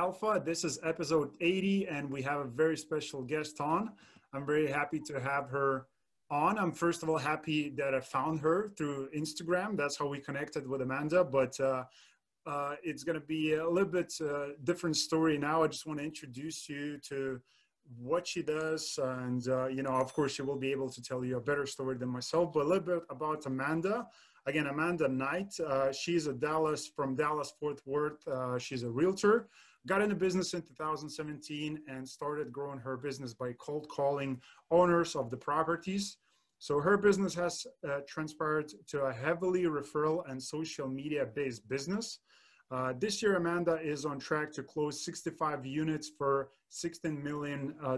Alpha. This is episode 80, and we have a very special guest on. I'm very happy to have her on. I'm first of all happy that I found her through Instagram. That's how we connected with Amanda, but uh, uh, it's going to be a little bit uh, different story now. I just want to introduce you to what she does, and uh, you know, of course, she will be able to tell you a better story than myself. But a little bit about Amanda. Again, Amanda Knight. Uh, she's a Dallas from Dallas Fort Worth. Uh, she's a realtor. Got into business in 2017 and started growing her business by cold calling owners of the properties. So her business has uh, transpired to a heavily referral and social media based business. Uh, this year, Amanda is on track to close 65 units for $16 million uh,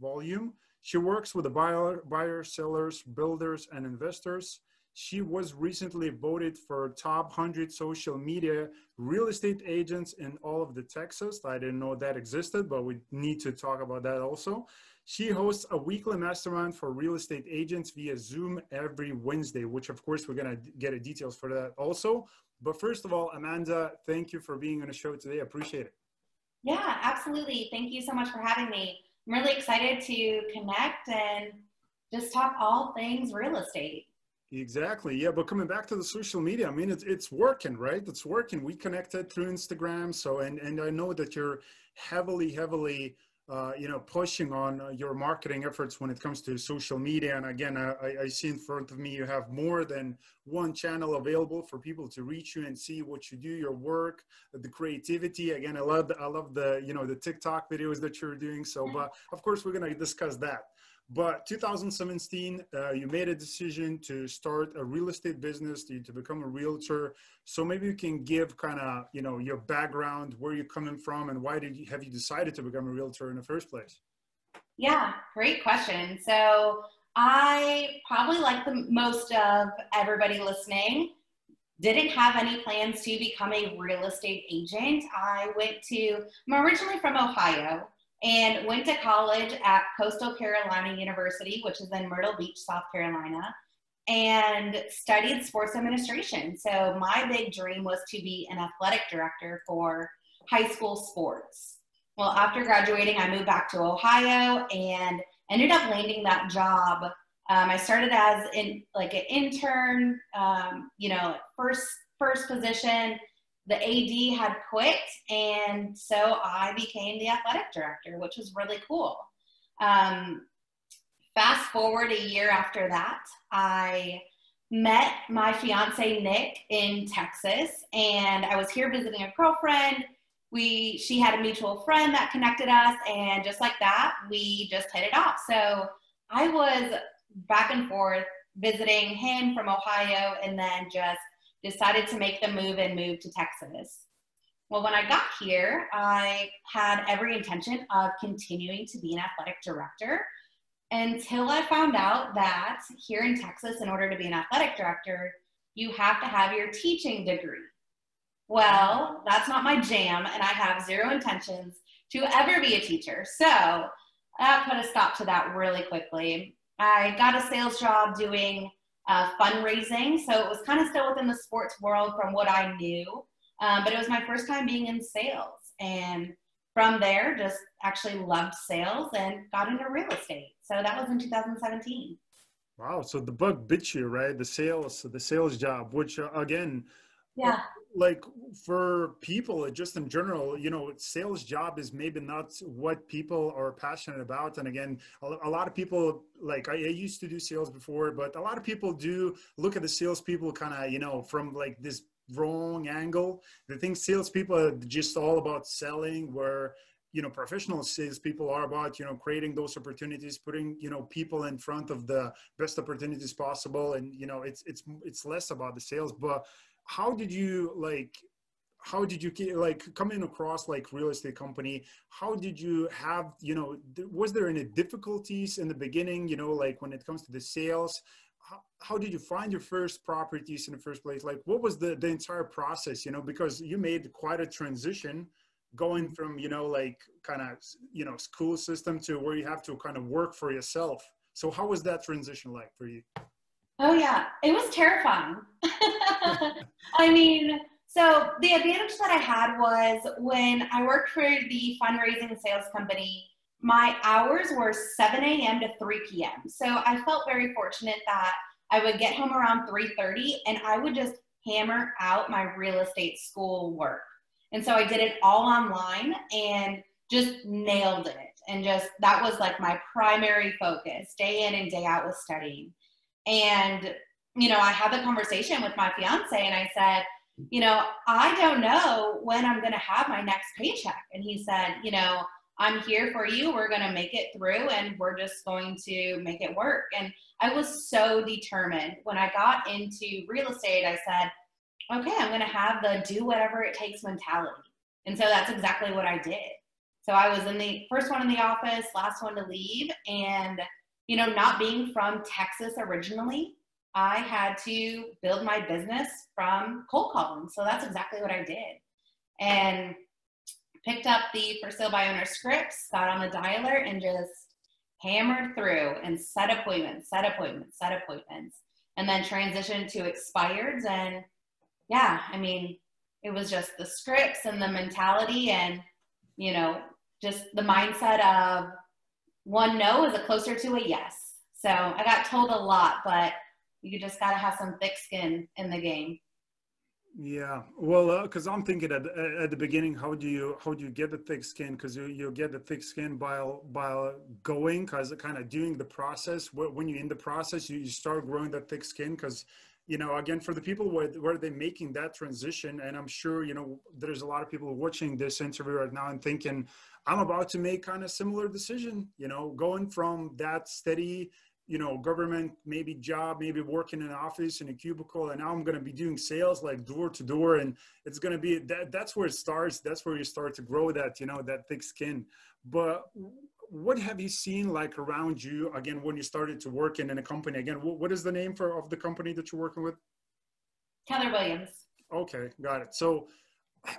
volume. She works with the buyer, buyers, sellers, builders, and investors. She was recently voted for top 100 social media real estate agents in all of the Texas. I didn't know that existed, but we need to talk about that also. She hosts a weekly mastermind for real estate agents via Zoom every Wednesday, which of course we're gonna get details for that also. But first of all, Amanda, thank you for being on the show today. I appreciate it. Yeah, absolutely. Thank you so much for having me. I'm really excited to connect and just talk all things real estate. Exactly. Yeah, but coming back to the social media, I mean, it's it's working, right? It's working. We connected through Instagram, so and and I know that you're heavily, heavily, uh, you know, pushing on uh, your marketing efforts when it comes to social media. And again, I, I see in front of me you have more than one channel available for people to reach you and see what you do, your work, the creativity. Again, I love the, I love the you know the TikTok videos that you're doing. So, but of course, we're gonna discuss that. But 2017, uh, you made a decision to start a real estate business, to, to become a realtor. So maybe you can give kind of, you know, your background, where you're coming from, and why did you have you decided to become a realtor in the first place? Yeah, great question. So I probably like the most of everybody listening didn't have any plans to become a real estate agent. I went to, I'm originally from Ohio and went to college at Coastal Carolina University, which is in Myrtle Beach, South Carolina, and studied sports administration. So my big dream was to be an athletic director for high school sports. Well, after graduating, I moved back to Ohio and ended up landing that job. Um, I started as in like an intern, um, you know, first first position, the AD had quit, and so I became the athletic director, which was really cool. Um, fast forward a year after that, I met my fiance Nick in Texas, and I was here visiting a girlfriend. We she had a mutual friend that connected us, and just like that, we just hit it off. So I was back and forth visiting him from Ohio, and then just decided to make the move and move to Texas. Well, when I got here, I had every intention of continuing to be an athletic director until I found out that here in Texas, in order to be an athletic director, you have to have your teaching degree. Well, that's not my jam, and I have zero intentions to ever be a teacher. So that put a stop to that really quickly. I got a sales job doing uh, fundraising. So it was kind of still within the sports world from what I knew. Um, but it was my first time being in sales. And from there, just actually loved sales and got into real estate. So that was in 2017. Wow. So the bug bit you, right? The sales, the sales job, which uh, again, yeah like for people uh, just in general you know sales job is maybe not what people are passionate about. And again a, lot of people like I, used to do sales before but a lot of people do look at the salespeople kind of you know from like this wrong angle. They think salespeople are just all about selling where you know professional sales people are about you know creating those opportunities putting you know people in front of the best opportunities possible. And you know it's it's it's less about the sales but how did you like how did you like coming across like real estate company how did you have you know was there any difficulties in the beginning you know like when it comes to the sales? How, how did you find your first properties in the first place? Like what was the the entire process you know because you made quite a transition going from you know like kind of you know school system to where you have to kind of work for yourself. So how was that transition like for you Oh yeah, it was terrifying. I mean, So the advantage that I had was when I worked for the fundraising sales company, my hours were 7 a.m. to 3 p.m. So I felt very fortunate that I would get home around 3:30 and I would just hammer out my real estate school work. And so I did it all online and just nailed it. And just that was like my primary focus, day in and day out was studying. And you know, I had the conversation with my fiance and I said, you know, I don't know when I'm going to have my next paycheck. And he said, you know, I'm here for you. We're going to make it through and we're just going to make it work. And I was so determined. When I got into real estate, I said, okay, I'm going to have the do whatever it takes mentality. And so that's exactly what I did. So I was in the first one in the office, last one to leave. And, you know, not being from Texas originally, I had to build my business from cold calling. So that's exactly what I did. And picked up the for sale by owner scripts, got on the dialer, and just hammered through and set appointments, set appointments, set appointments, and then transitioned to expireds. And yeah, I mean, it was just the scripts and the mentality and, you know, just the mindset of one no is a closer to a yes. So I got told a lot, but you just got to have some thick skin in the game. Yeah, well, because uh, I'm thinking at at the beginning, how do you how do you get the thick skin? Because you you get the thick skin by by going, because kind of doing the process. When you're in the process, you, you start growing that thick skin. Because you know, again, for the people where where they're making that transition, and I'm sure you know there's a lot of people watching this interview right now and thinking, I'm about to make kind of similar decision. You know, going from that steady you know, government maybe job, maybe working in an office in a cubicle, and now I'm going to be doing sales like door to door, and it's going to be that. That's where it starts. That's where you start to grow that, you know, that thick skin. But what have you seen like around you again when you started to work in, in a company? Again, what, what is the name for of the company that you're working with? Keller Williams. Okay, got it. So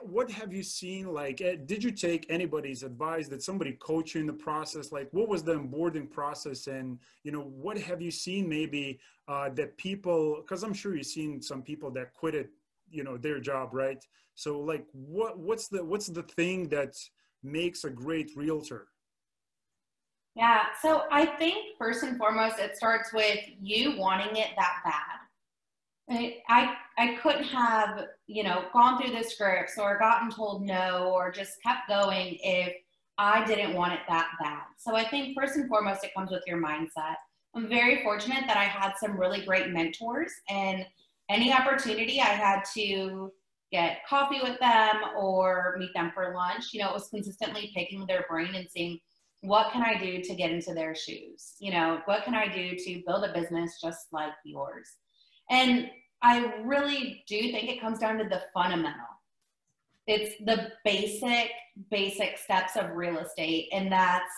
what have you seen like eh, did you take anybody's advice? Did somebody coach you in the process? Like what was the onboarding process? And you know what have you seen maybe uh, that people because i'm sure you've seen some people that quitted you know their job right? So like what what's the what's the thing that makes a great realtor? Yeah so i think first and foremost it starts with you wanting it that bad I, I couldn't have, you know, gone through the scripts or gotten told no or just kept going if I didn't want it that bad. So I think first and foremost, it comes with your mindset. I'm very fortunate that I had some really great mentors and any opportunity I had to get coffee with them or meet them for lunch, you know, it was consistently picking their brain and seeing what can I do to get into their shoes? You know, what can I do to build a business just like yours? And I really do think it comes down to the fundamental. It's the basic, basic steps of real estate, and that's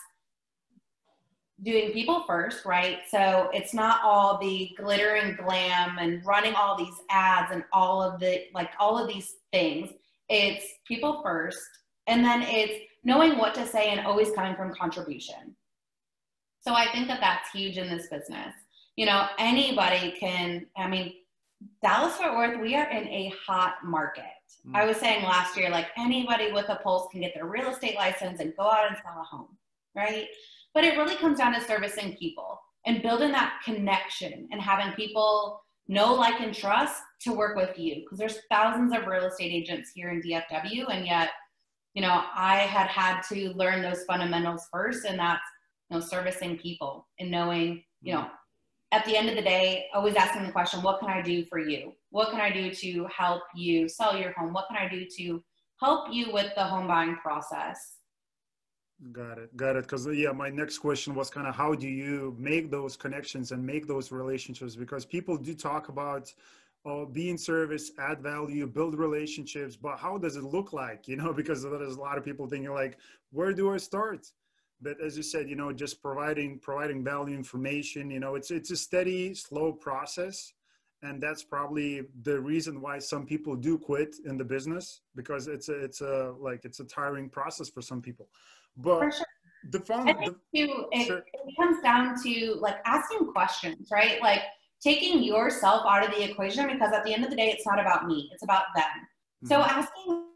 doing people first, right? So it's not all the glitter and glam and running all these ads and all of the like all of these things. It's people first, and then it's knowing what to say and always coming from contribution. So I think that that's huge in this business. You know, anybody can, I mean, Dallas Fort Worth, we are in a hot market. Mm. I was saying last year, like anybody with a pulse can get their real estate license and go out and sell a home, right? But it really comes down to servicing people and building that connection and having people know, like, and trust to work with you. Because there's thousands of real estate agents here in DFW, and yet, you know, I had had to learn those fundamentals first, and that's you know, servicing people and knowing, you know, at the end of the day, always asking the question, what can I do for you? What can I do to help you sell your home? What can I do to help you with the home buying process? Got it. Got it. Because, yeah, my next question was kind of how do you make those connections and make those relationships? Because people do talk about uh, be in service, add value, build relationships, but how does it look like? You know, because there's a lot of people thinking, like, where do I start? But as you said you know just providing providing value information you know it's it's a steady slow process and that's probably the reason why some people do quit in the business because it's a it's a like it's a tiring process for some people but sure. the phone I think the, too, it, sure. it comes down to like asking questions right like taking yourself out of the equation because at the end of the day it's not about me it's about them So mm-hmm. asking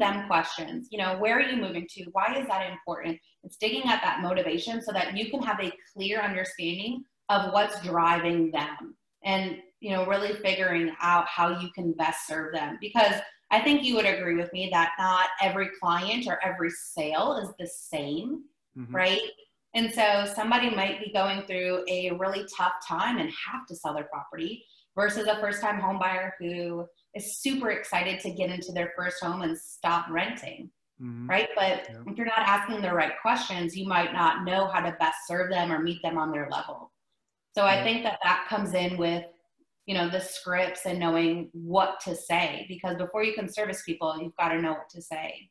them questions, you know, where are you moving to? Why is that important? It's digging at that motivation so that you can have a clear understanding of what's driving them and, you know, really figuring out how you can best serve them. Because I think you would agree with me that not every client or every sale is the same, mm-hmm. right? And so somebody might be going through a really tough time and have to sell their property versus a first time home buyer who is super excited to get into their first home and stop renting. Mm-hmm. Right. But yeah. if you're not asking the right questions, you might not know how to best serve them or meet them on their level. So I think that that comes in with, you know, the scripts and knowing what to say because before you can service people, you've got to know what to say.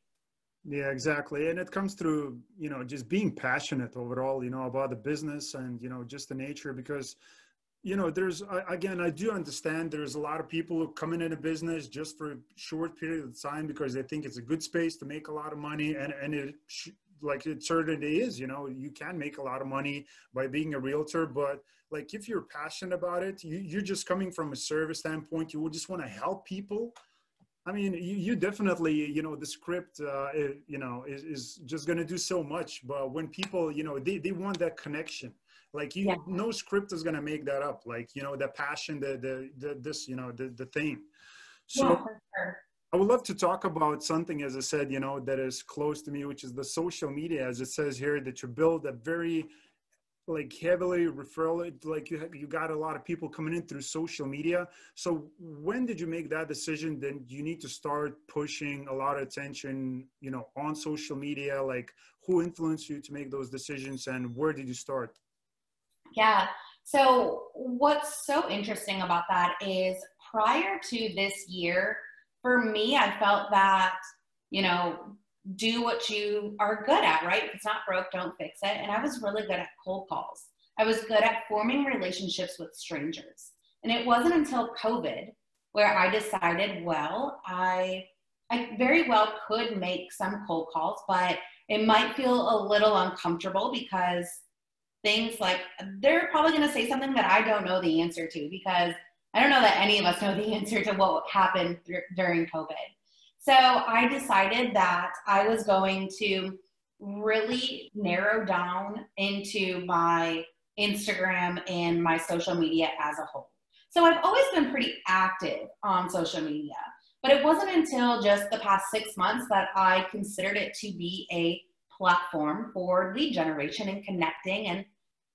Yeah, exactly. And it comes through, you know, just being passionate overall, you know, about the business and, you know, just the nature because you know there's again i do understand there's a lot of people who come in a business just for a short period of time because they think it's a good space to make a lot of money and and it like it certainly is you know you can make a lot of money by being a realtor but like if you're passionate about it you, you're just coming from a service standpoint you just want to help people I mean, you, you, definitely, you know, the script, uh, you know, is, is just going to do so much. But when people, you know, they, they want that connection like you yeah. no script is going to make that up. Like you know the passion the the, the this you know the the thing. So yeah, sure. i would love to talk about something as i said you know that is close to me which is the social media as it says here that you build a very like heavily referral like you have, you got a lot of people coming in through social media. So when did you make that decision then you need to start pushing a lot of attention you know on social media? Like who influenced you to make those decisions and where did you start yeah. So, what's so interesting about that is prior to this year, for me, I felt that, you know, do what you are good at, right? If it's not broke, don't fix it. And I was really good at cold calls. I was good at forming relationships with strangers. And it wasn't until COVID where I decided, well, I I very well could make some cold calls, but it might feel a little uncomfortable because things like they're probably going to say something that I don't know the answer to because I don't know that any of us know the answer to what happened th- during COVID. So I decided that I was going to really narrow down into my Instagram and my social media as a whole. So I've always been pretty active on social media, but it wasn't until just the past six months that I considered it to be a platform for lead generation and connecting and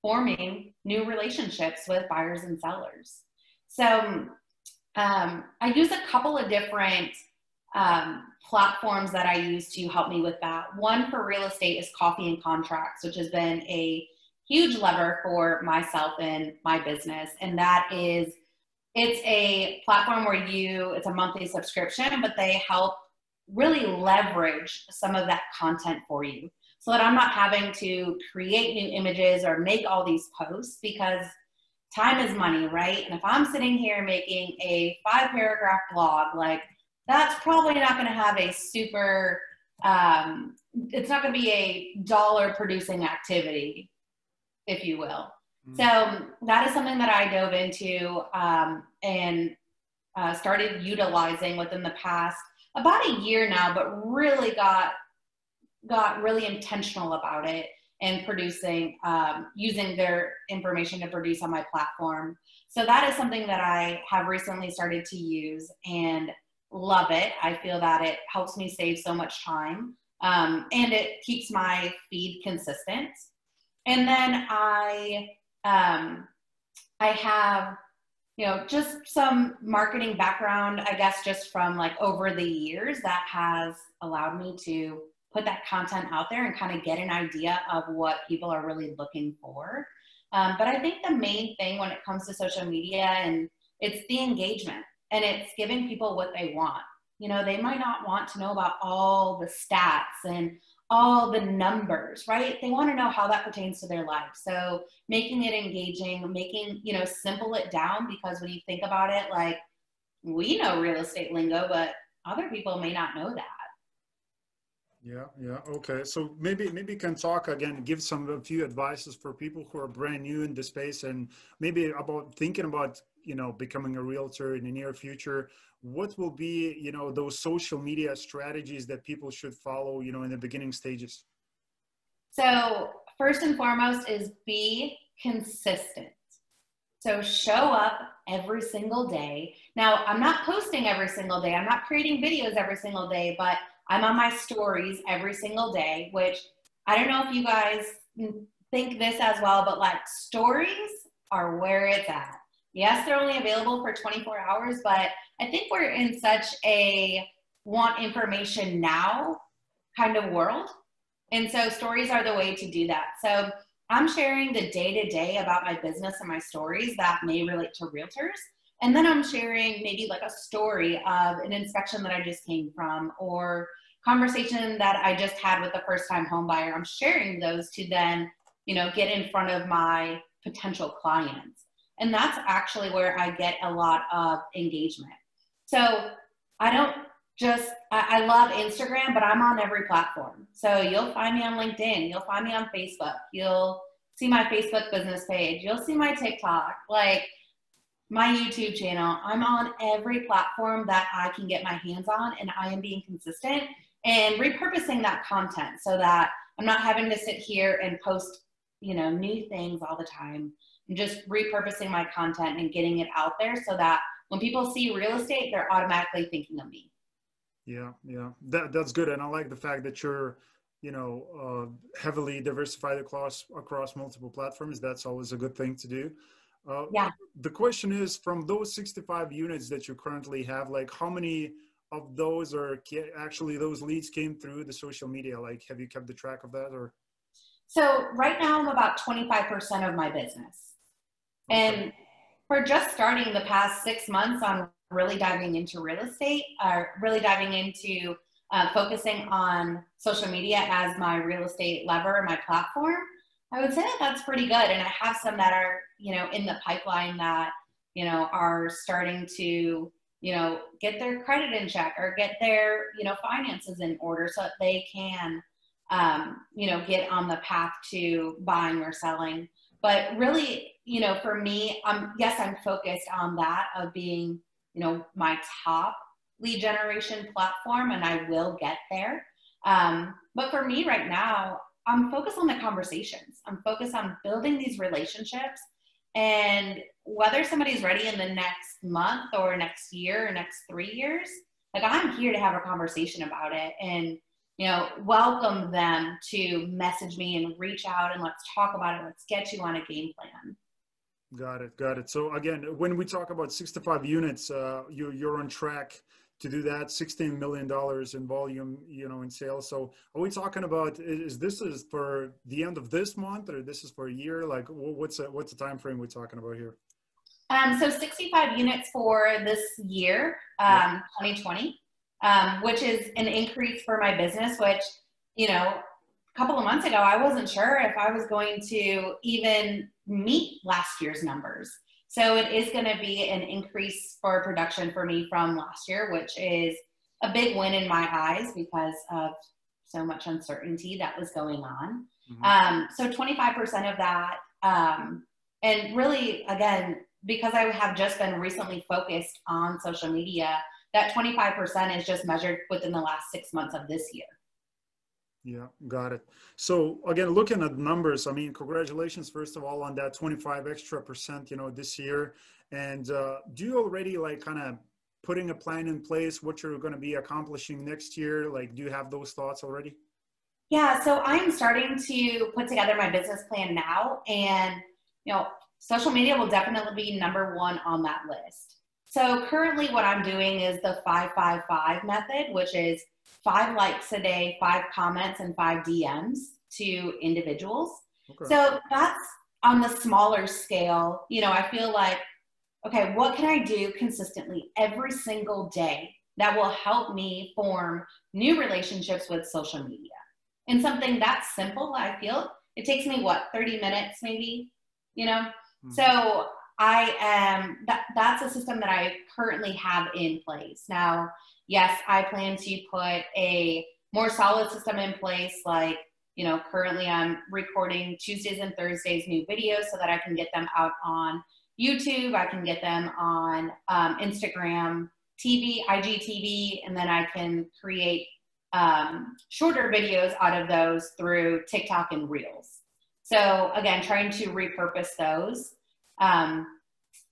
forming new relationships with buyers and sellers. So um, I use a couple of different um, platforms that I use to help me with that. One for real estate is Coffee and Contracts, which has been a huge lever for myself and my business. And that is, it's a platform where you, it's a monthly subscription, but they help really leverage some of that content for you so that I'm not having to create new images or make all these posts because time is money, right? And if I'm sitting here making a five paragraph blog, like that's probably not going to have a super, um, it's not going to be a dollar producing activity, if you will. Mm-hmm. So that is something that I dove into um, and uh, started utilizing within the past about a year now, but really got got really intentional about it and producing um, using their information to produce on my platform. So that is something that I have recently started to use and love it. I feel that it helps me save so much time um, and it keeps my feed consistent. And then I um, I have you know, just some marketing background, I guess, just from like over the years that has allowed me to put that content out there and kind of get an idea of what people are really looking for. Um, but I think the main thing when it comes to social media and it's the engagement and it's giving people what they want. You know, they might not want to know about all the stats and all the numbers, right? They want to know how that pertains to their life. So making it engaging, making, you know, simple it down because when you think about it, like we know real estate lingo, but other people may not know that. Yeah, yeah, okay. So maybe maybe you can talk again, give some a few advices for people who are brand new in the space and maybe about thinking about you know becoming a realtor in the near future what will be you know those social media strategies that people should follow you know in the beginning stages? So first and foremost is be consistent. So show up every single day. Now i'm not posting every single day. I'm not creating videos every single day but i'm on my stories every single day which i don't know if you guys think this as well but like stories are where it's at yes they're only available for 24 hours but I think we're in such a want information now kind of world. And so stories are the way to do that. So I'm sharing the day to day about my business and my stories that may relate to realtors. And then I'm sharing maybe like a story of an inspection that I just came from or conversation that I just had with a first time home buyer. I'm sharing those to then, you know, get in front of my potential clients. And that's actually where I get a lot of engagement. So I don't just, I, I love Instagram, but I'm on every platform. So you'll find me on LinkedIn, you'll find me on Facebook, you'll see my Facebook business page, you'll see my TikTok, like my YouTube channel. I'm on every platform that I can get my hands on, and I am being consistent and repurposing that content so that I'm not having to sit here and post, you know, new things all the time. I'm just repurposing my content and getting it out there so that when people see real estate, they're automatically thinking of me. Yeah, yeah, that that's good, and I like the fact that you're, you know, uh, heavily diversified across across multiple platforms. That's always a good thing to do. Uh, yeah. The question is, from those 65 units that you currently have, like how many of those are actually those leads came through the social media? Like, have you kept the track of that, or? So right now, I'm about 25% of my business. And for just starting the past six months on really diving into real estate, or really diving into uh, focusing on social media as my real estate lever, my platform, I would say that that's pretty good. And I have some that are, you know, in the pipeline that, you know, are starting to, you know, get their credit in check or get their, you know, finances in order so that they can, um, you know, get on the path to buying or selling. But really, you know, for me, um, yes, I'm focused on that of being, you know, my top lead generation platform, and I will get there. Um, but for me right now, I'm focused on the conversations. I'm focused on building these relationships. And whether somebody's ready in the next month or next year or next three years, like I'm here to have a conversation about it and, you know, welcome them to message me and reach out and let's talk about it. Let's get you on a game plan. Got it, got it. So again, when we talk about 65 units, uh, you, you're on track to do that. 16 million dollars in volume, you know, in sales. So are we talking about? Is this is for the end of this month, or this is for a year? Like, what's a, what's the time frame we're talking about here? Um, so 65 units for this year, um, 2020, um, which is an increase for my business. Which, you know, a couple of months ago, I wasn't sure if I was going to even meet last year's numbers. So it is going to be an increase for production for me from last year, which is a big win in my eyes because of so much uncertainty that was going on. Mm-hmm. Um, so 25% of that, um, and really, again, because I have just been recently focused on social media, that 25% is just measured within the last six months of this year. Yeah, got it. So again, looking at numbers, I mean, congratulations first of all on that 25 extra percent, you know, this year. And uh, do you already like kind of putting a plan in place what you're going to be accomplishing next year? Like, do you have those thoughts already? Yeah, so I'm starting to put together my business plan now, and you know, social media will definitely be number one on that list. So currently, what I'm doing is the five five five method, which is five likes a day, five comments, and five DMs to individuals. Okay. So that's on the smaller scale. You know, I feel like, okay, what can I do consistently every single day that will help me form new relationships with social media? And something that simple, I feel it takes me what 30 minutes maybe, you know? Mm-hmm. So I am that that's a system that I currently have in place. Now, yes, I plan to put a more solid system in place. Like, you know, currently I'm recording Tuesdays and Thursdays new videos so that I can get them out on YouTube, I can get them on um, Instagram, TV, IGTV, and then I can create um, shorter videos out of those through TikTok and Reels. So again, trying to repurpose those. Um,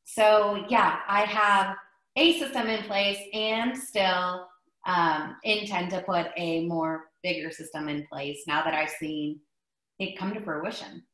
so yeah, I have a system in place and still um, intend to put a more bigger system in place now that I've seen it come to fruition.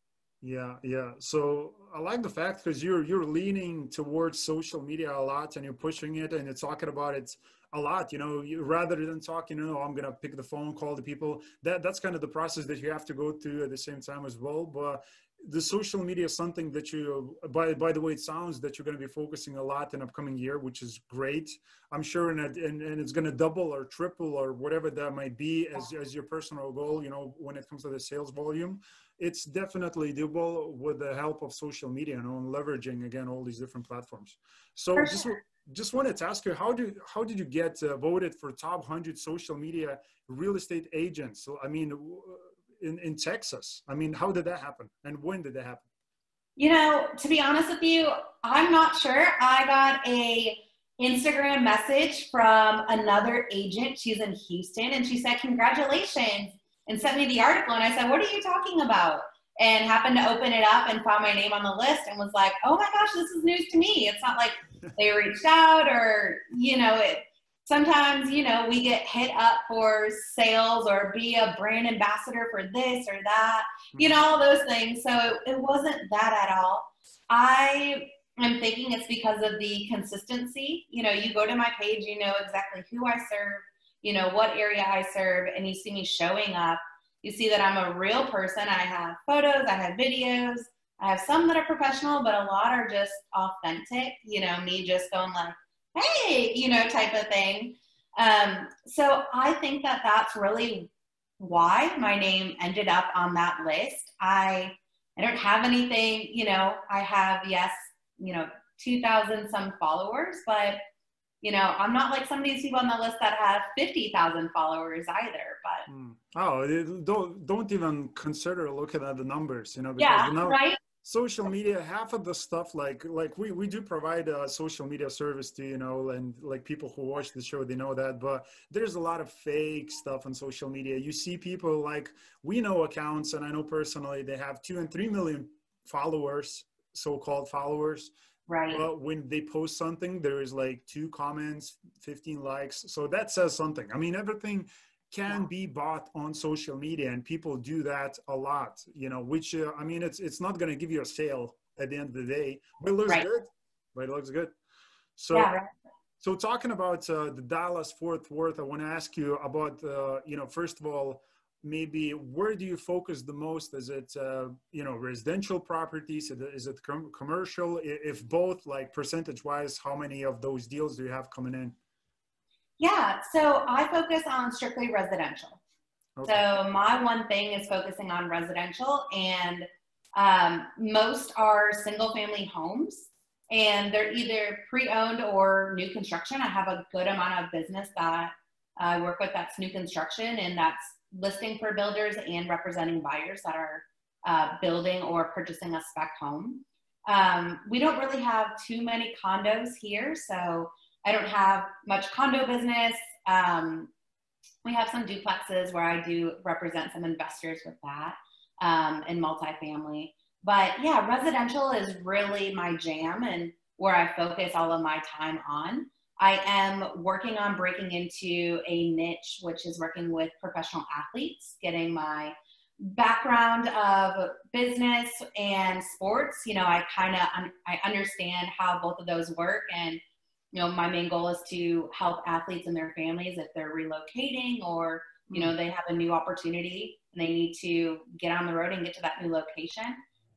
Yeah, yeah. So I like the fact because you're you're leaning towards social media a lot and you're pushing it and you're talking about it a lot. You know, you, rather than talking, you know, I'm gonna pick the phone, call the people. That that's kind of the process that you have to go through at the same time as well. But the social media is something that you by by the way it sounds that you're going to be focusing a lot in upcoming year which is great. I'm sure and, and, and it's going to double or triple or whatever that might be as, as your personal goal you know when it comes to the sales volume. It's definitely doable with the help of social media you know, and leveraging again all these different platforms. So For just just wanted to ask you how did how did you get uh, voted for top 100 social media real estate agents? So i mean in, in Texas? I mean, how did that happen? And when did that happen? You know, to be honest with you, I'm not sure. I got a Instagram message from another agent. She's in Houston and she said, Congratulations, and sent me the article. And I said, What are you talking about? And happened to open it up and found my name on the list and was like, Oh my gosh, this is news to me. It's not like they reached out or, you know, it, sometimes you know we get hit up for sales or be a brand ambassador for this or that you know all those things. So it wasn't that at all. I am thinking it's because of the consistency. You know you go to my page you know exactly who i serve you know what area i serve and you see me showing up. You see that i'm a real person. I have photos i have videos. I have some that are professional but a lot are just authentic you know me just going like hey, you know, type of thing. Um, so I think that that's really why my name ended up on that list. I I don't have anything, you know, I have yes, you know, 2000 some followers, but you know, I'm not like some of these people on the list that have 50,000 followers either, but mm. Oh, don't don't even consider looking at the numbers, you know, because yeah, now, right? Social media half of the stuff like like we, we do provide a social media service to you know and like people who watch the show they know that but there's a lot of fake stuff on social media. You see people like we know accounts and i know personally they have two and three million followers so-called followers. Right. But when they post something there is like two comments 15 likes. So that says something. I mean everything can be bought on social media and people do that a lot you know which uh, i mean it's it's not going to give you a sale at the end of the day but it looks right. good but it looks good. So yeah, so talking about uh, the dallas fort worth i want to ask you about uh, you know first of all maybe where do you focus the most? Is it uh, you know residential properties? Is it com- commercial? If both like percentage wise how many of those deals do you have coming in yeah, so I focus on strictly residential. Okay. So my one thing is focusing on residential, and um, most are single family homes, and they're either pre owned or new construction. I have a good amount of business that I work with that's new construction, and that's listing for builders and representing buyers that are uh, building or purchasing a spec home. Um, we don't really have too many condos here, so I don't have much condo business. Um, we have some duplexes where I do represent some investors with that um, in multifamily. But yeah, residential is really my jam and where I focus all of my time on. I am working on breaking into a niche, which is working with professional athletes, getting my background of business and sports. You know, I kind of un- I understand how both of those work and you know, my main goal is to help athletes and their families if they're relocating or, you know, mm-hmm. they have a new opportunity and they need to get on the road and get to that new location.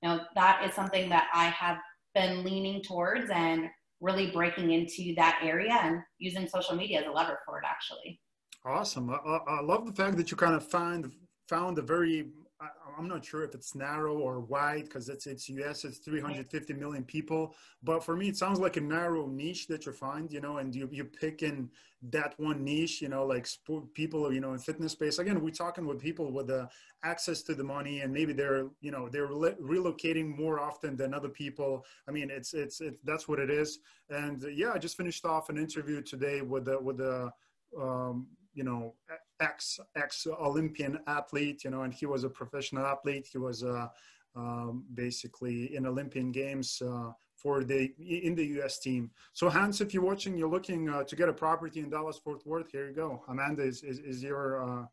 You know, that is something that I have been leaning towards and really breaking into that area and using social media as a lever for it actually. Awesome. I, I love the fact that you kind of find found a very I, am not sure if it's narrow or wide because it's it's us it's 350 million people. But for me it sounds like a narrow niche that you find you know and you, you pick in that one niche you know like sport, people you know in fitness space. Again we're talking with people with the access to the money and maybe they're you know they're re- relocating more often than other people. I mean it's it's it's that's what it is. And uh, yeah i just finished off an interview today with the with the um, you know ex ex Olympian athlete, you know, and he was a professional athlete. He was uh, um, basically in Olympian Games uh, for the in the U.S. team. So Hans, if you're watching, you're looking uh, to get a property in Dallas Fort Worth. Here you go. Amanda is is, is your. Uh,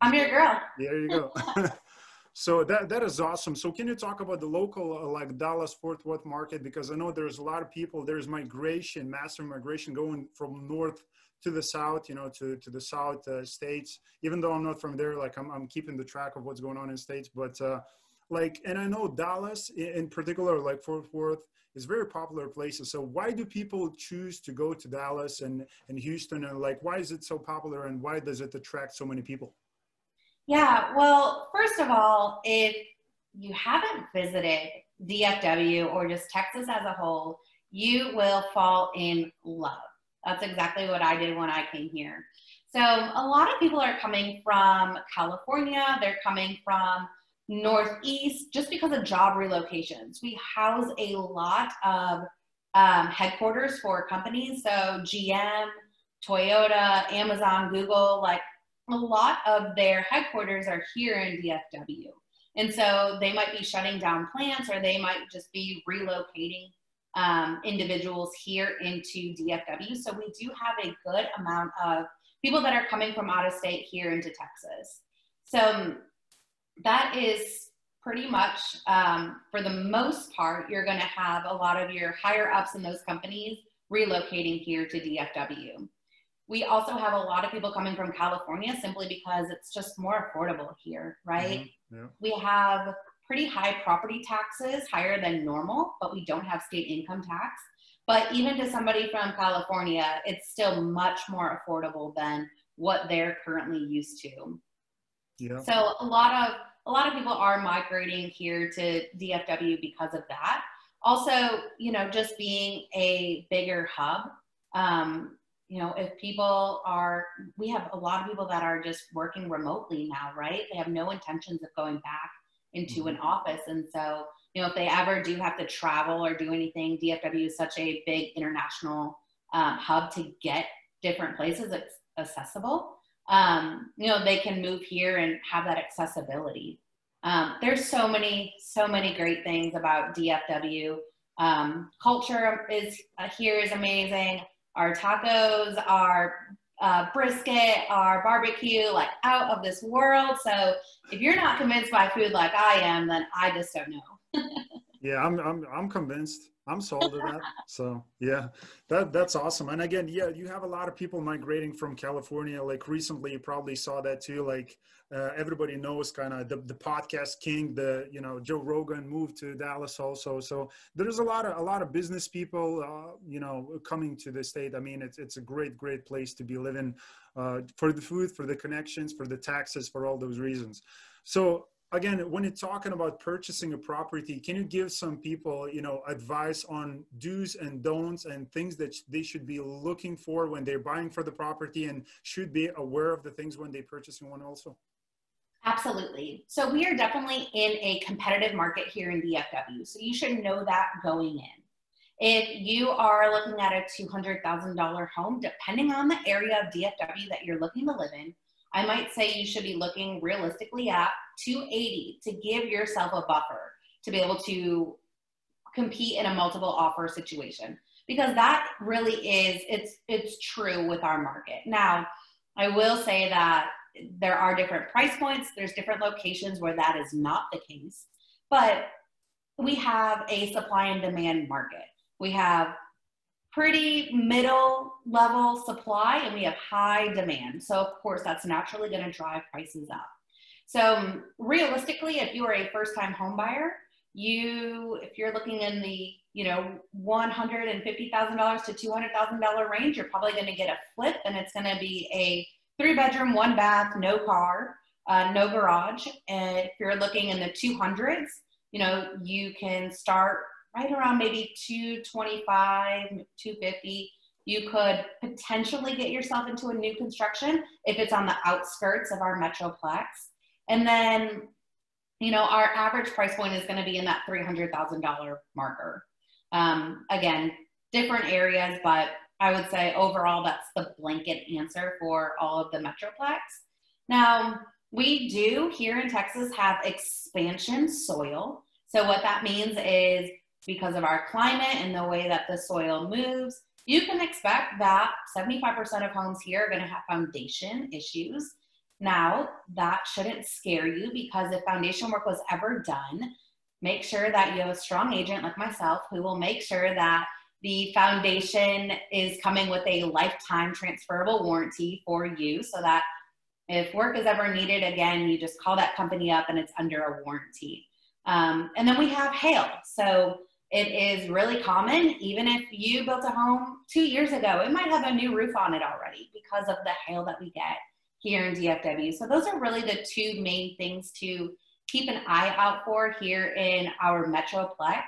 I'm your girl. There you go. so that that is awesome. So can you talk about the local uh, like Dallas Fort Worth market because I know there's a lot of people. There's migration, massive migration going from north to the south, you know, to, to the south uh, states, even though I'm not from there, like I'm, I'm keeping the track of what's going on in states, but uh, like, and I know Dallas in particular, like Fort Worth is very popular places. So why do people choose to go to Dallas and, and Houston and like, why is it so popular and why does it attract so many people? Yeah, well, first of all, if you haven't visited DFW or just Texas as a whole, you will fall in love that's exactly what I did when I came here. So a lot of people are coming from California, they're coming from Northeast just because of job relocations. We house a lot of um, headquarters for companies. So GM, Toyota, Amazon, Google, like a lot of their headquarters are here in DFW. And so they might be shutting down plants or they might just be relocating um, individuals here into DFW. So we do have a good amount of people that are coming from out of state here into Texas. So um, that is pretty much, um, for the most part, you're going to have a lot of your higher ups in those companies relocating here to DFW. We also have a lot of people coming from California simply because it's just more affordable here, right? Mm-hmm. Yeah. We have pretty high property taxes, higher than normal, but we don't have state income tax. But even to somebody from California, it's still much more affordable than what they're currently used to. Yeah. So a lot of a lot of people are migrating here to DFW because of that. Also, you know, just being a bigger hub. Um, you know, if people are, we have a lot of people that are just working remotely now, right? They have no intentions of going back into an mm-hmm. office. And so, you know, if they ever do have to travel or do anything, DFW is such a big international um, hub to get different places accessible. Um, you know, they can move here and have that accessibility. Um, there's so many, so many great things about DFW. Um, culture is uh, here is amazing. Our tacos are uh, brisket, our barbecue, like out of this world. So if you're not convinced by food like I am, then I just don't know. Yeah, I'm, I'm, I'm convinced. I'm sold to that. So yeah, that that's awesome. And again, yeah, you have a lot of people migrating from California. Like recently, you probably saw that too. Like uh, everybody knows kind of the, the podcast king, the you know Joe Rogan moved to Dallas also. So there's a lot of a lot of business people, uh, you know, coming to the state. I mean, it's it's a great great place to be living uh, for the food, for the connections, for the taxes, for all those reasons. So again, when you're talking about purchasing a property, can you give some people, you know, advice on do's and don'ts and things that they should be looking for when they're buying for the property and should be aware of the things when they're purchasing one also? Absolutely. So we are definitely in a competitive market here in DFW. So you should know that going in. If you are looking at a $200,000 home, depending on the area of DFW that you're looking to live in, I might say you should be looking realistically at 280 to give yourself a buffer to be able to compete in a multiple offer situation because that really is it's it's true with our market. Now, I will say that there are different price points, there's different locations where that is not the case. But we have a supply and demand market. We have pretty middle level supply and we have high demand. So of course that's naturally going to drive prices up. So realistically, if you are a first time home buyer, you if you're looking in the you know $150,000 to $200,000 range, you're probably going to get a flip and it's going to be a three bedroom, one bath, no car. uh, no garage. And if you're looking in the 200s, you know, you can start right around maybe 225, 250. You could potentially get yourself into a new construction if it's on the outskirts of our Metroplex. And then, you know, our average price point is going to be in that $300,000 marker. Um, again, different areas, but I would say overall that's the blanket answer for all of the Metroplex. Now, we do here in Texas have expansion soil. So, what that means is because of our climate and the way that the soil moves, you can expect that 75% of homes here are going to have foundation issues. Now, that shouldn't scare you because if foundation work was ever done, make sure that you have a strong agent like myself who will make sure that the foundation is coming with a lifetime transferable warranty for you so that if work is ever needed again, you just call that company up and it's under a warranty. Um, and then we have hail. So it is really common, even if you built a home two years ago, it might have a new roof on it already because of the hail that we get here in DFW. So those are really the two main things to keep an eye out for here in our Metroplex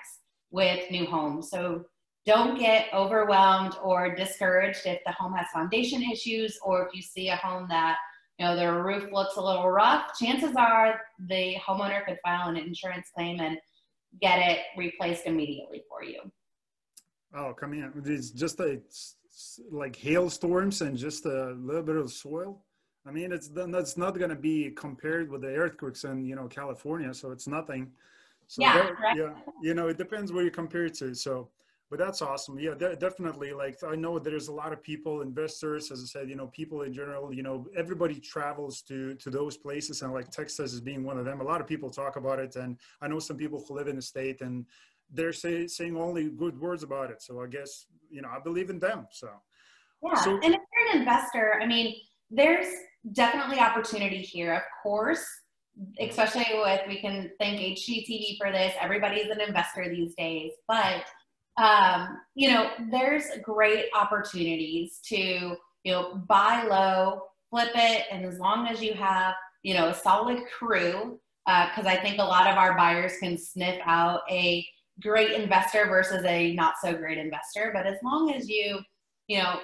with new homes. So don't get overwhelmed or discouraged if the home has foundation issues or if you see a home that you know their roof looks a little rough, chances are the homeowner could file an insurance claim and get it replaced immediately for you. Oh, come in. It's just a, like hailstorms and just a little bit of soil. I mean, it's that's not going to be compared with the earthquakes in you know California, so it's nothing. So yeah, that, yeah, you know, it depends where you compare it to. So but that's awesome. Yeah de- definitely like i know there's a lot of people investors as i said you know people in general you know everybody travels to to those places and like texas is being one of them. A lot of people talk about it and i know some people who live in the state and they're say, saying only good words about it. So i guess you know i believe in them so. Yeah so, and if you're an investor i mean there's definitely opportunity here of course especially with we can thank hgtv for this. Everybody's an investor these days but um, you know, there's great opportunities to, you know, buy low, flip it, and as long as you have, you know, a solid crew, because uh, I think a lot of our buyers can sniff out a great investor versus a not so great investor. But as long as you, you know,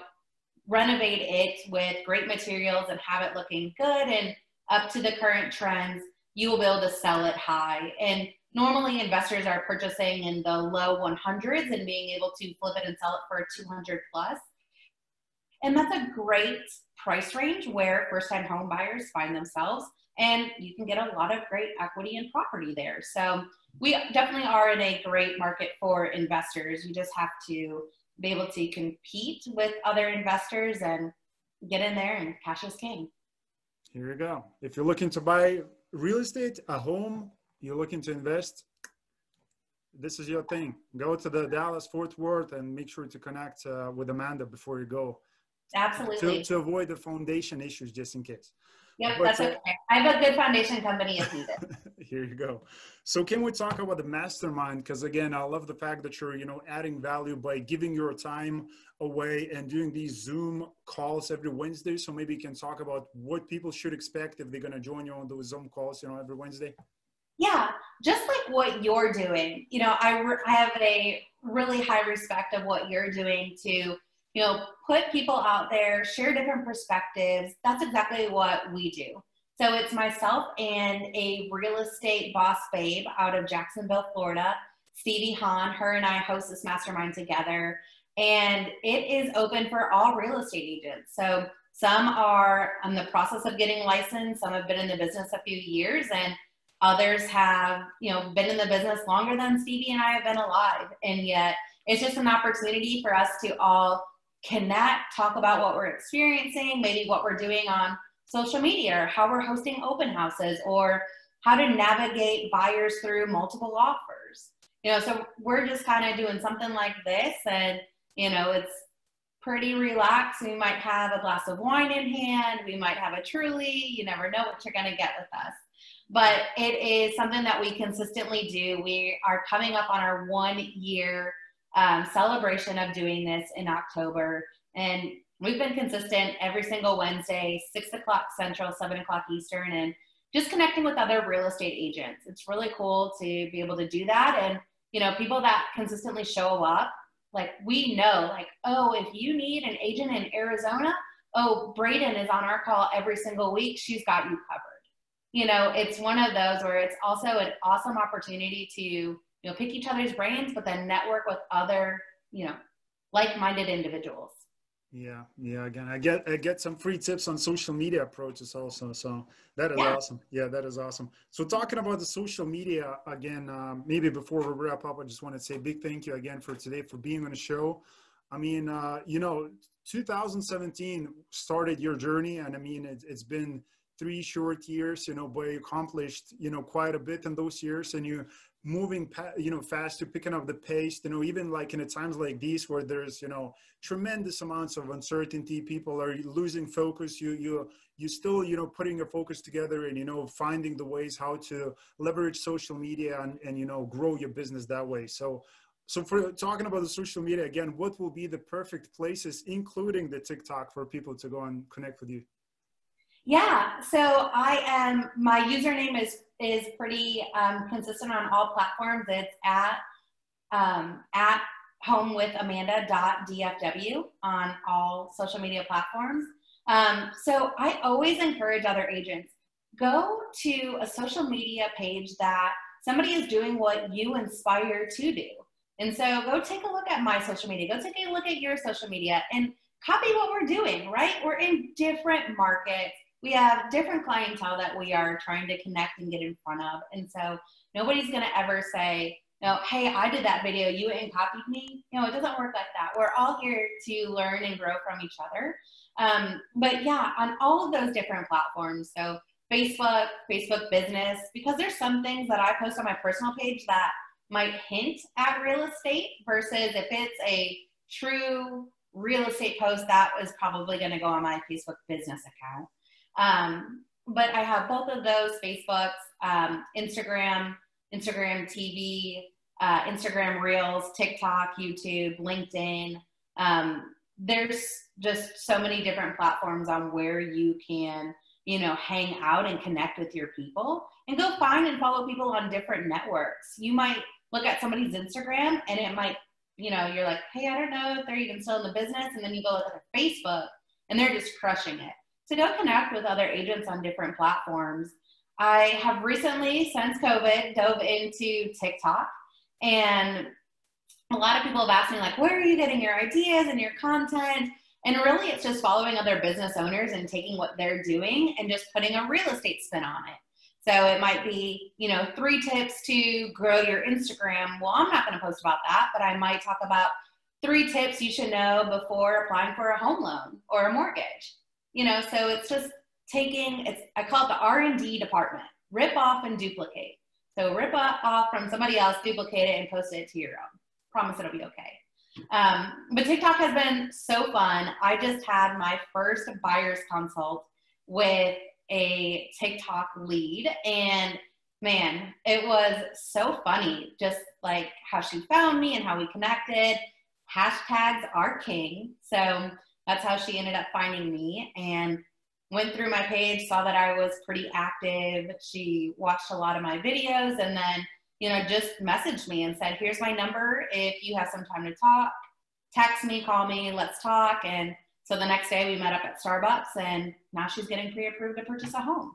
renovate it with great materials and have it looking good and up to the current trends, you will be able to sell it high. And normally investors are purchasing in the low 100s and being able to flip it and sell it for 200 plus. And that's a great price range where first time home buyers find themselves. And you can get a lot of great equity and property there. So we definitely are in a great market for investors. You just have to be able to compete with other investors and get in there and cash is king. Here you go. If you're looking to buy real estate, a home, you're looking to invest, this is your thing. Go to the Dallas Fort Worth and make sure to connect uh, with Amanda before you go. Absolutely. To, to avoid the foundation issues, just in case. Yep, but, that's uh, okay. I have a good foundation company if needed. Here you go. So can we talk about the mastermind? Because again, I love the fact that you're, you know, adding value by giving your time away and doing these Zoom calls every Wednesday. So maybe you can talk about what people should expect if they're going to join you on those Zoom calls, you know, every Wednesday yeah just like what you're doing you know I, re- I have a really high respect of what you're doing to you know put people out there share different perspectives. That's exactly what we do. So it's myself and a real estate boss babe out of jacksonville florida stevie hahn. Her and i host this mastermind together and it is open for all real estate agents. So some are in the process of getting licensed. Some have been in the business a few years and Others have, you know, been in the business longer than Stevie and I have been alive. And yet it's just an opportunity for us to all connect, talk about what we're experiencing, maybe what we're doing on social media or how we're hosting open houses or how to navigate buyers through multiple offers. You know, so we're just kind of doing something like this and, you know, it's pretty relaxed. We might have a glass of wine in hand. We might have a truly. You never know what you're going to get with us but it is something that we consistently do. We are coming up on our one year um, celebration of doing this in October. And we've been consistent every single Wednesday, six o'clock Central, seven o'clock Eastern. And just connecting with other real estate agents. It's really cool to be able to do that. And, you know, people that consistently show up, like we know, like, oh, if you need an agent in Arizona, oh, Braden is on our call every single week. She's got you covered. You know, it's one of those where it's also an awesome opportunity to, you know, pick each other's brains, but then network with other, you know, like-minded individuals. Yeah, yeah. Again, I get I get some free tips on social media approaches also. So that is yeah. awesome. Yeah, that is awesome. So talking about the social media again, um, maybe before we wrap up, I just want to say big thank you again for today for being on the show. I mean, uh, you know, 2017 started your journey, and I mean, it, it's been three short years. You know, but you accomplished you know quite a bit in those years, and you moving you know fast to picking up the pace you know even like in a times like these where there's you know tremendous amounts of uncertainty people are losing focus you you you still you know putting your focus together and you know finding the ways how to leverage social media and, and you know grow your business that way so so for talking about the social media again what will be the perfect places including the tiktok for people to go and connect with you yeah, so I am, my username is, is pretty um, consistent on all platforms. It's at, um, at homewithamanda.dfw on all social media platforms. Um, so I always encourage other agents, go to a social media page that somebody is doing what you inspire to do. And so go take a look at my social media, go take a look at your social media and copy what we're doing, right? We're in different markets we have different clientele that we are trying to connect and get in front of. And so nobody's going to ever say, no, hey, I did that video, you and copied me. You know, it doesn't work like that. We're all here to learn and grow from each other. Um, but yeah, on all of those different platforms. So Facebook, Facebook business, because there's some things that I post on my personal page that might hint at real estate versus if it's a true real estate post, that is probably going to go on my Facebook business account. Um, but I have both of those Facebooks, um, Instagram, Instagram TV, uh, Instagram Reels, TikTok, YouTube, LinkedIn. Um, there's just so many different platforms on where you can, you know, hang out and connect with your people and go find and follow people on different networks. You might look at somebody's Instagram and it might, you know, you're like, hey, I don't know if they're even still in the business. And then you go look at their Facebook and they're just crushing it to go connect with other agents on different platforms. I have recently, since COVID, dove into TikTok, and a lot of people have asked me, like, where are you getting your ideas and your content? And really, it's just following other business owners and taking what they're doing and just putting a real estate spin on it. So it might be, you know, three tips to grow your Instagram. Well, I'm not going to post about that, but I might talk about three tips you should know before applying for a home loan or a mortgage you know so it's just taking it's i call it the r&d department. Rip off and duplicate. So rip off from somebody else duplicate it and post it to your own. Promise it'll be okay. Um, but tiktok has been so fun. I just had my first buyers consult with a tiktok lead and man it was so funny. Just like how she found me and how we connected. Hashtags are king. So that's how she ended up finding me and went through my page, saw that I was pretty active. She watched a lot of my videos and then, you know, just messaged me and said, here's my number. If you have some time to talk, text me, call me, let's talk. And so the next day we met up at Starbucks and now she's getting pre-approved to purchase a home.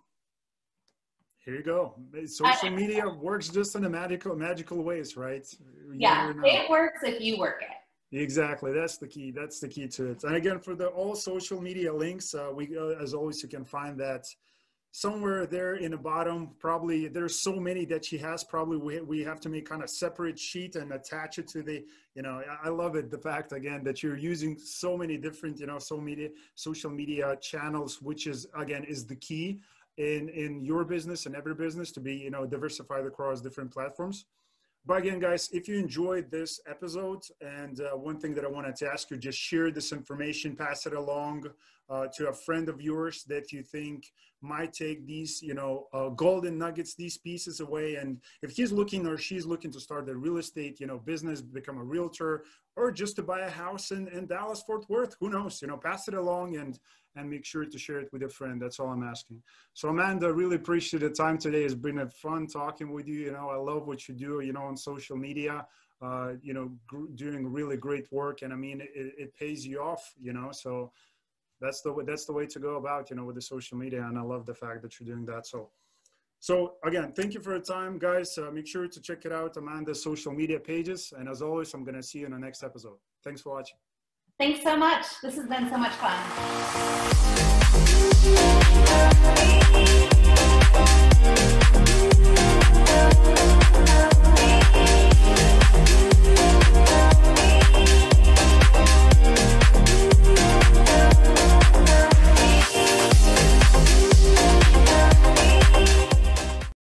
Here you go. Social media works just in a magical, magical ways, right? Yeah, it works if you work it. Exactly. That's the key. That's the key to it. And again, for the all social media links, uh, we, uh, as always, you can find that somewhere there in the bottom. Probably there's so many that she has. Probably we, we have to make kind of separate sheet and attach it to the, you know, I love it. The fact again, that you're using so many different, you know, so media, social media channels, which is again, is the key in, in your business and every business to be, you know, diversified across different platforms. But again, guys, if you enjoyed this episode, and uh, one thing that I wanted to ask you, just share this information, pass it along uh, to a friend of yours that you think might take these, you know, uh, golden nuggets, these pieces away. And if he's looking or she's looking to start a real estate, you know, business, become a realtor, or just to buy a house in, in Dallas, Fort Worth, who knows, you know, pass it along and, and make sure to share it with a friend. That's all I'm asking. So Amanda, really appreciate the time today. It's been a fun talking with you. You know, I love what you do, you know, on social media, uh, you know, doing really great work. And I mean, it, it pays you off, you know, so that's the way that's the way to go about you know with the social media and i love the fact that you're doing that so so again thank you for your time guys uh, make sure to check it out amanda's social media pages and as always i'm going to see you in the next episode thanks for watching Thanks so much. This has been so much fun.